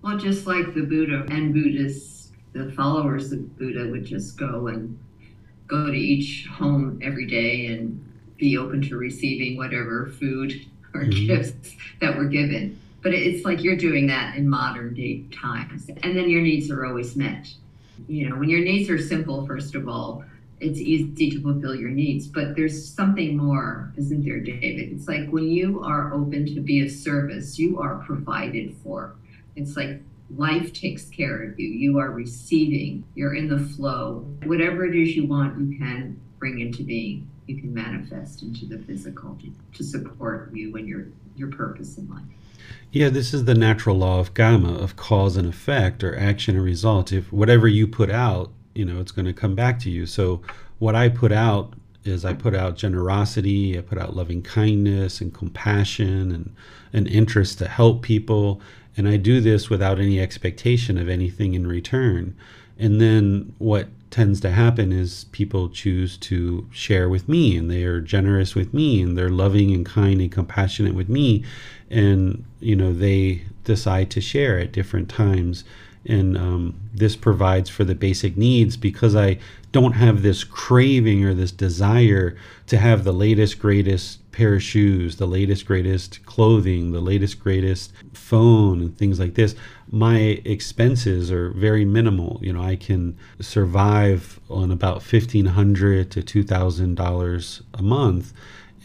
Well, just like the Buddha and Buddhists, the followers of Buddha would just go and go to each home every day and be open to receiving whatever food or mm-hmm. gifts that were given but it's like you're doing that in modern day times. And then your needs are always met. You know when your needs are simple first of all it's easy to fulfill your needs. But there's something more isn't there david? It's like when you are open to be of service you are provided for. It's like life takes care of you. You are receiving. You're in the flow. Whatever it is you want you can bring into being. You can manifest into the physical to, to support you and your your purpose in life yeah, this is the natural law of karma, of cause and effect, or action and result. If whatever you put out, you know, it's going to come back to you. So, what I put out is I put out generosity, I put out loving kindness and compassion and an interest to help people. And I do this without any expectation of anything in return. And then what tends to happen is people choose to share with me and they are generous with me and they're loving and kind and compassionate with me and you know they decide to share at different times. And um, this provides for the basic needs because i don't have this craving or this desire to have the latest greatest pair of shoes the latest greatest clothing the latest greatest phone and things like this. My expenses are very minimal. You know i can survive on about 1500 to 2000 dollars a month.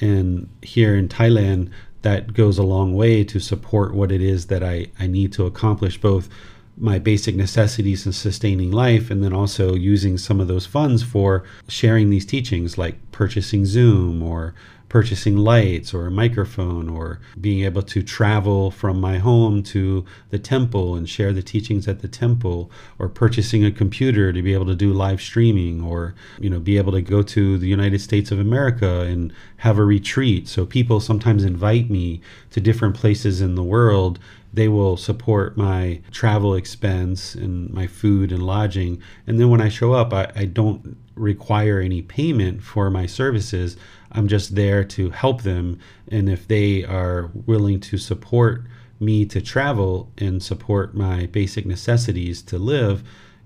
And here in thailand that goes a long way to support what it is that I, I need to accomplish both my basic necessities and sustaining life and then also using some of those funds for sharing these teachings like purchasing zoom or purchasing lights or a microphone or being able to travel from my home to the temple and share the teachings at the temple or purchasing a computer to be able to do live streaming or you know be able to go to the United States of America and have a retreat so people sometimes invite me to different places in the world they will support my travel expense and my food and lodging. And then when I show up, I, I, don't require any payment for my services. I'm just there to help them. And if they are willing to support me to travel and support my basic necessities to live,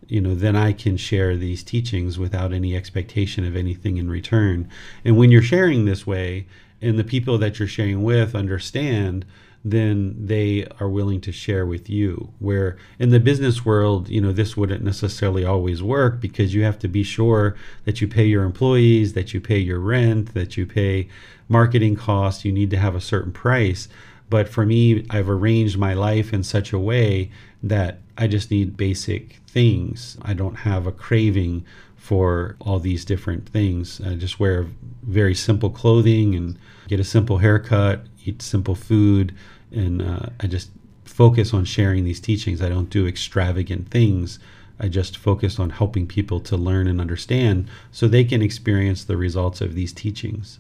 you know, then I can share these teachings without any expectation of anything in return. And when you're sharing this way, and the people that you're sharing with understand, then they are willing to share with you. Where in the business world, you know, this wouldn't necessarily always work because you have to be sure that you pay your employees, that you pay your rent, that you pay marketing costs. You need to have a certain price. But for me, I've arranged my life in such a way that I just need basic things. I don't have a craving for all these different things. I just wear very simple clothing and get a simple haircut, eat simple food, and uh, I just focus on sharing these teachings. I don't do extravagant things. I just focus on helping people to learn and understand so they can experience the results of these teachings.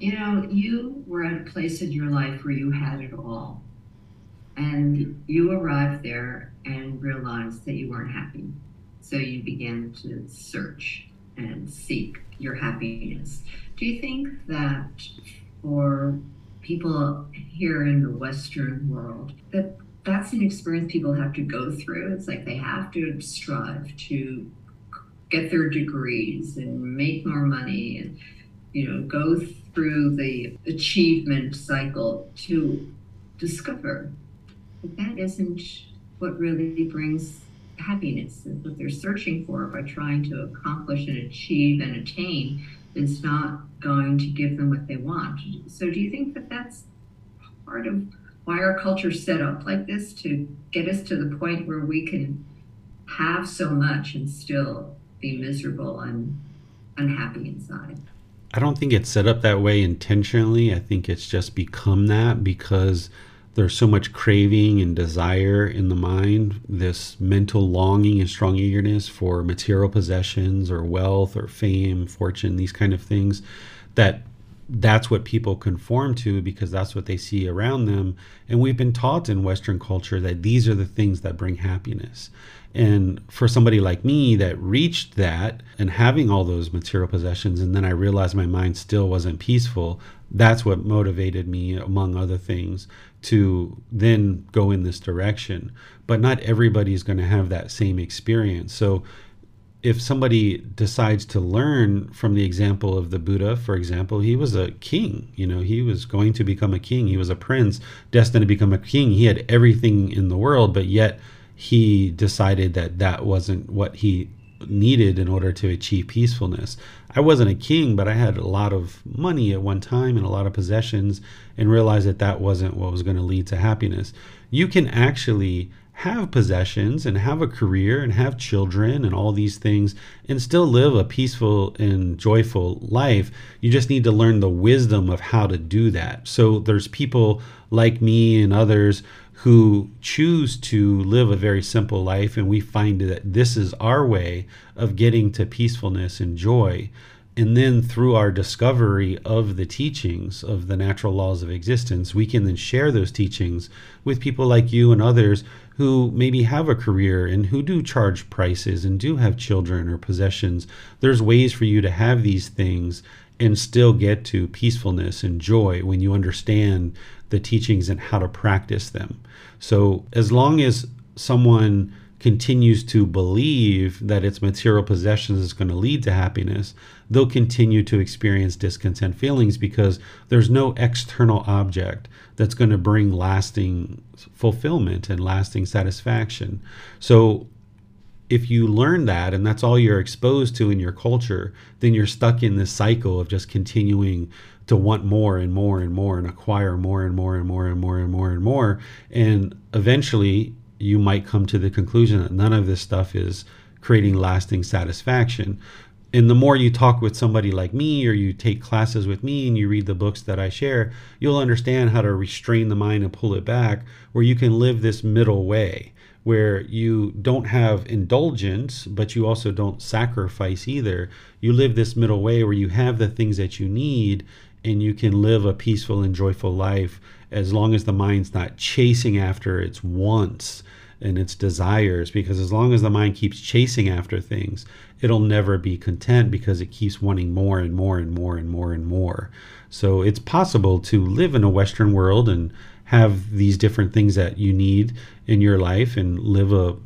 You know, you were at a place in your life where you had it all. And you arrived there and realized that you weren't happy. So you began to search and seek your happiness. Do you think that for people here in the Western world that that's an experience people have to go through. It's like they have to strive to get their degrees and make more money and you know go through the achievement cycle to discover that that isn't what really brings happiness what they're searching for by trying to accomplish and achieve and attain is not going to give them what they want. So, do you think that that's part of why our culture set up like this to get us to the point where we can have so much and still be miserable and unhappy inside? I don't think it's set up that way intentionally. I think it's just become that because there's so much craving and desire in the mind, this mental longing and strong eagerness for material possessions or wealth or fame, fortune, these kind of things that that's what people conform to because that's what they see around them. And we've been taught in Western culture that these are the things that bring happiness. And for somebody like me that reached that and having all those material possessions, and then I realized my mind still wasn't peaceful, that's what motivated me, among other things, to then go in this direction. But not everybody's going to have that same experience. So if somebody decides to learn from the example of the Buddha, for example, he was a king. You know, he was going to become a king. He was a prince destined to become a king. He had everything in the world, but yet he decided that that wasn't what he needed in order to achieve peacefulness. I wasn't a king, but I had a lot of money at one time and a lot of possessions and realized that that wasn't what was going to lead to happiness. You can actually have possessions and have a career and have children and all these things and still live a peaceful and joyful life. You just need to learn the wisdom of how to do that. So there's people like me and others who choose to live a very simple life, and we find that this is our way of getting to peacefulness and joy. And then through our discovery of the teachings of the natural laws of existence, we can then share those teachings with people like you and others who maybe have a career and who do charge prices and do have children or possessions. There's ways for you to have these things and still get to peacefulness and joy when you understand the teachings and how to practice them. So, as long as someone continues to believe that its material possessions is going to lead to happiness, they'll continue to experience discontent feelings because there's no external object that's going to bring lasting fulfillment and lasting satisfaction. So, if you learn that and that's all you're exposed to in your culture, then you're stuck in this cycle of just continuing to want more and more and more and acquire more and more and more and more and more and more. And eventually, you might come to the conclusion that none of this stuff is creating lasting satisfaction. And the more you talk with somebody like me, or you take classes with me and you read the books that I share, you'll understand how to restrain the mind and pull it back, where you can live this middle way, where you don't have indulgence, but you also don't sacrifice either. You live this middle way where you have the things that you need and you can live a peaceful and joyful life as long as the mind's not chasing after its wants and its desires because as long as the mind keeps chasing after things it'll never be content because it keeps wanting more and more and more and more and more so it's possible to live in a western world and have these different things that you need in your life and live a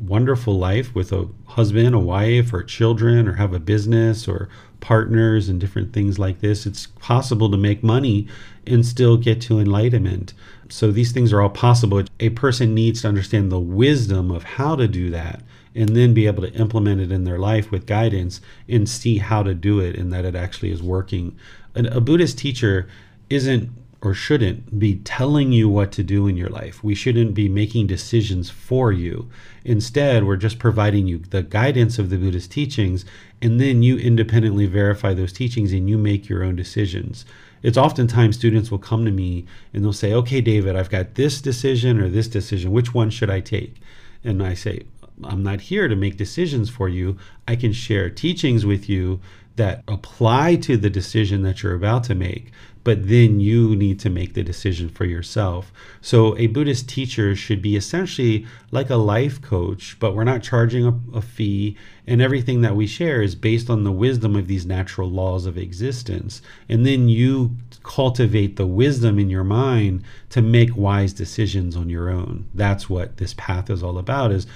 wonderful life with a husband, a wife, or children, or have a business or partners and different things like this. It's possible to make money and still get to enlightenment. So these things are all possible. A person needs to understand the wisdom of how to do that and then be able to implement it in their life with guidance and see how to do it and that it actually is working. And a Buddhist teacher isn't or shouldn't be telling you what to do in your life. We shouldn't be making decisions for you. Instead, we're just providing you the guidance of the Buddhist teachings, and then you independently verify those teachings and you make your own decisions. It's oftentimes students will come to me and they'll say, Okay, David, I've got this decision or this decision. Which one should I take? And I say, I'm not here to make decisions for you. I can share teachings with you that apply to the decision that you're about to make but then you need to make the decision for yourself. So, a Buddhist teacher should be essentially like a life coach, but we're not charging a, a, fee, and everything that we share is based on the wisdom of these natural laws of existence. And then you cultivate the wisdom in your mind to make wise decisions on your own. That's what this path is all about is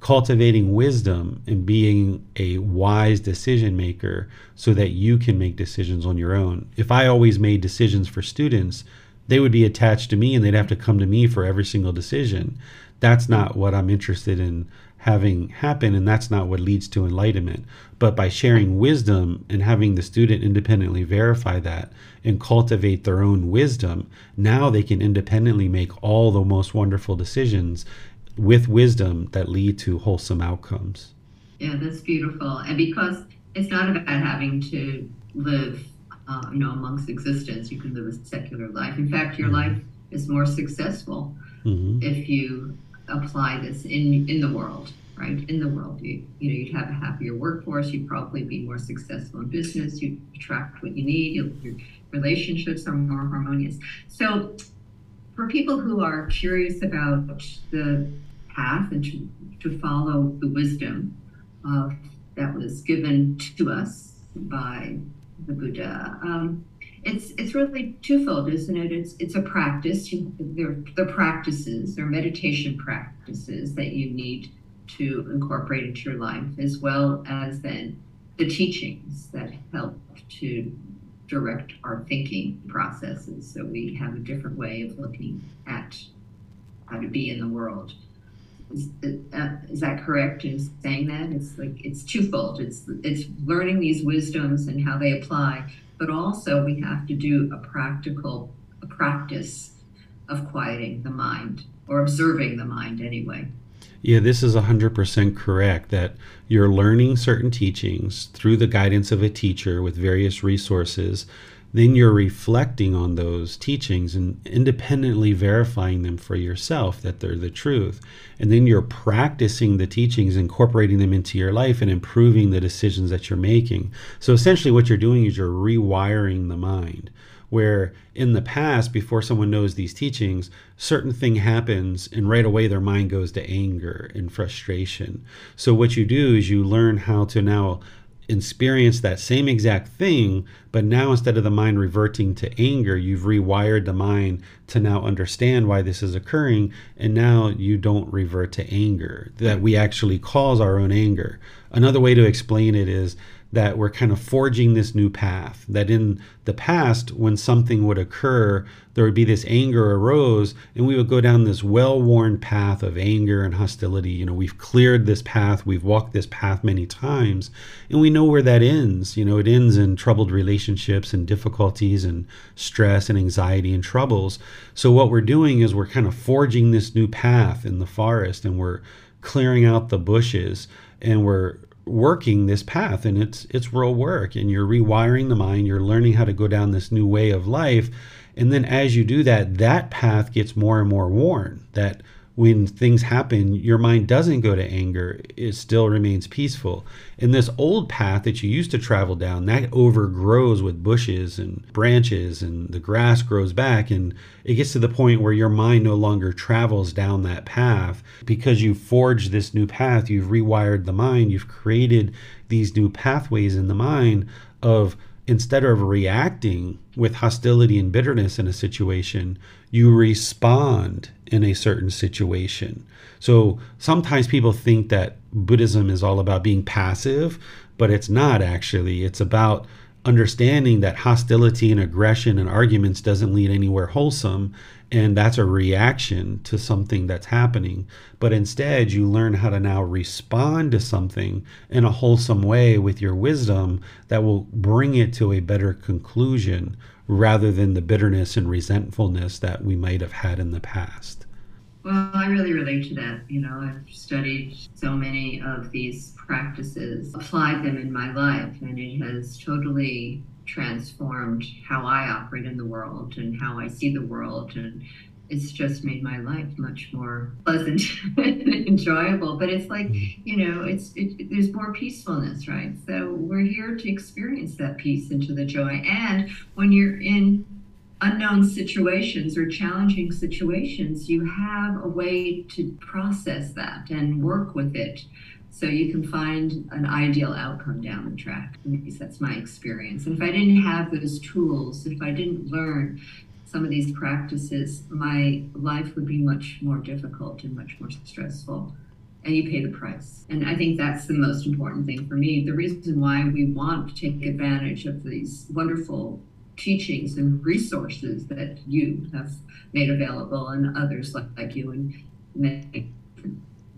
cultivating wisdom and being a wise decision maker so that you can make decisions on your own. If I always made decisions for students, they would be attached to me and they'd have to come to me for every single decision. That's not what I'm interested in having happen, and that's not what leads to enlightenment. But by sharing wisdom and having the student independently verify that and cultivate their own wisdom, now they can independently make all the most wonderful decisions with wisdom that lead to wholesome outcomes. Yeah, that's beautiful. And because it's not about having to live, uh, you know, amongst existence, you can live a secular life. In fact, your mm-hmm. life is more successful mm-hmm. if you apply this in in the world right in the world you, you know you'd have a happier workforce you'd probably be more successful in business you'd attract what you need your relationships are more harmonious so for people who are curious about the path and to, to follow the wisdom that was given to us by the Buddha. Um, it's it's really twofold, isn't it? It's it's a practice. You, they're the practices, they're meditation practices that you need to incorporate into your life, as well as then the teachings that help to direct our thinking processes. So we have a different way of looking at how to be in the world. Is, uh, is that correct in saying that? It's like it's twofold. It's it's learning these wisdoms and how they apply, but also we have to do a practical a practice of quieting the mind or observing the mind anyway. Yeah, this is 100% correct that you're learning certain teachings through the guidance of a teacher with various resources then you're reflecting on those teachings and independently verifying them for yourself that they're the truth. And then you're practicing the teachings, incorporating them into your life, and improving the decisions that you're making. So essentially, what you're doing is you're rewiring the mind. where in the past, before someone knows these teachings, certain thing happens and right away their mind goes to anger and frustration. So what you do is you learn how to now experience that same exact thing, but now instead of the mind reverting to anger, you've rewired the mind to now understand why this is occurring. And now you don't revert to anger, that we actually cause our own anger. Another way to explain it is that we're kind of forging this new path. That in the past, when something would occur, there would be this anger arose, and we would go down this well worn path of anger and hostility. You know, we've cleared this path, we've walked this path many times, and we know where that ends. You know, it ends in troubled relationships and difficulties and stress and anxiety and troubles. So, what we're doing is we're kind of forging this new path in the forest, and we're clearing out the bushes and we're working this path and it's it's real work and you're rewiring the mind you're learning how to go down this new way of life and then as you do that that path gets more and more worn that when things happen, your mind doesn't go to anger. It still remains peaceful. And this old path that you used to travel down, that overgrows with bushes and branches, and the grass grows back. And it gets to the point where your mind no longer travels down that path because you've forged this new path. You've rewired the mind. You've created these new pathways in the mind of instead of reacting with hostility and bitterness in a situation, you respond in a certain situation. So sometimes people think that Buddhism is all about being passive, but it's not actually. It's about understanding that hostility and aggression and arguments doesn't lead anywhere wholesome and that's a reaction to something that's happening. But instead you learn how to now respond to something in a wholesome way with your wisdom that will bring it to a better conclusion rather than the bitterness and resentfulness that we might have had in the past well, I really relate to that. You know, I've studied so many of these practices, applied them in my life, and it has totally transformed how I operate in the world and how I see the world. And it's just made my life much more pleasant and enjoyable. But it's like, mm-hmm. you know, it's it, there's more peacefulness, right? So we're here to experience that peace into the joy. And when you're in unknown situations or challenging situations, you have a way to process that and work with it so you can find an ideal outcome down the track. At least that's my experience. And if I didn't have those tools, if I didn't learn some of these practices, my life would be much more difficult and much more stressful. And you pay the price. And I think that's the most important thing for me. The reason why we want to take advantage of these wonderful teachings and resources that you have made available and others like, like you and many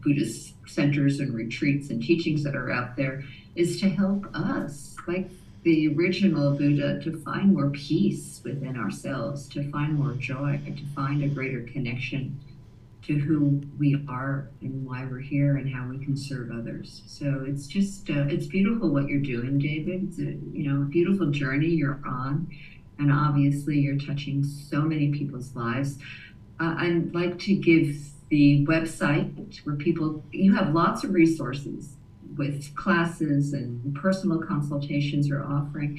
Buddhist centers and retreats and teachings that are out there is to help us, like the original Buddha, to find more peace within ourselves, to find more joy, to find a greater connection to who we are and why we're here and how we can serve others. So it's just uh, it's beautiful what you're doing, David. It's a you know beautiful journey you're on, and obviously you're touching so many people's lives. Uh, I'd like to give the website where people you have lots of resources with classes and personal consultations you're offering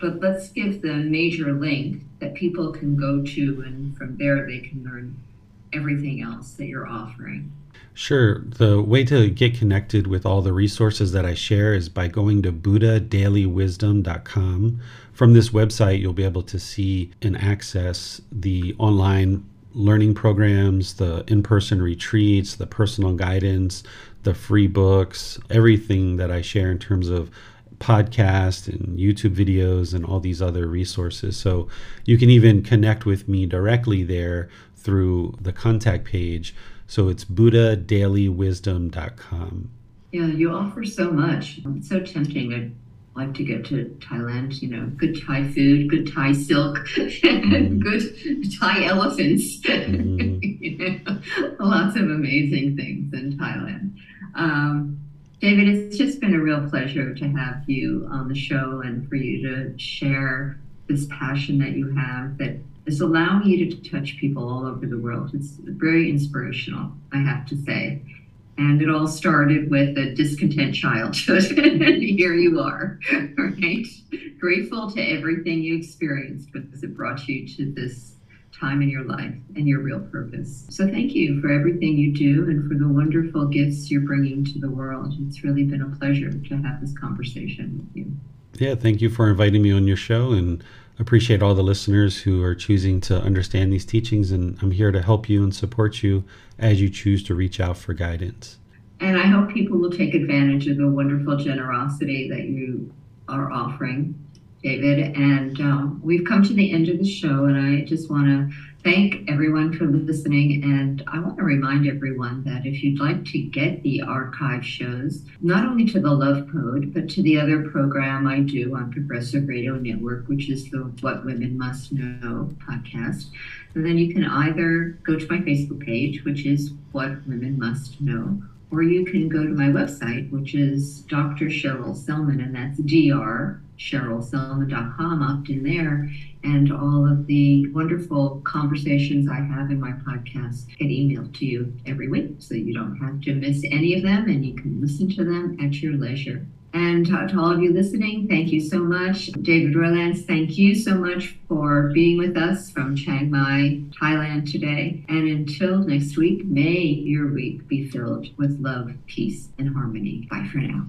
but let's give the major link that people can go to and from there they can learn everything else that you're offering Sure. The way to get connected with all the resources that I share is by going to buddhadailywisdom.com. From this website, you'll be able to see and access the online learning programs, the in person retreats, the personal guidance, the free books, everything that I share in terms of podcast and YouTube videos and all these other resources. So you can even connect with me directly there through the contact page. So it's buddhadailywisdom.com. Yeah, you offer so much. It's so tempting. I'd like to get to Thailand, you know, good Thai food, good Thai silk, mm. good Thai elephants. Mm. you know, lots of amazing things in Thailand. Um, David, it's just been a real pleasure to have you on the show and for you to share this passion that you have that is allowing you to touch people all over the world. It's very inspirational, I have to say. And it all started with a discontent childhood. and here you are, right? grateful to everything you experienced because it brought you to this time in your life and your real purpose. So thank you for everything you do and for the wonderful gifts you're bringing to the world. It's really been a pleasure to have this conversation with you. Yeah, thank you for inviting me on your show and appreciate all the listeners who are choosing to understand these teachings and I'm here to help you and support you as you choose to reach out for guidance. And I hope people will take advantage of the wonderful generosity that you are offering David. And um, we've come to the end of the show, and I just want to thank everyone for listening. And I want to remind everyone that if you'd like to get the archive shows, not only to the Love Code, but to the other program I do on Progressive Radio Network, which is the What Women Must Know podcast, then you can either go to my Facebook page, which is What Women Must Know, or you can go to my website, which is Dr. Cheryl Selman, and that's Dr. CherylSelman.com opt in there, and all of the wonderful conversations I have in my podcast get emailed to you every week, so you don't have to miss any of them, and you can listen to them at your leisure. And to all of you listening, thank you so much. David Roylance, thank you so much for being with us from Chiang Mai, Thailand today. And until next week, may your week be filled with love, peace, and harmony. Bye for now.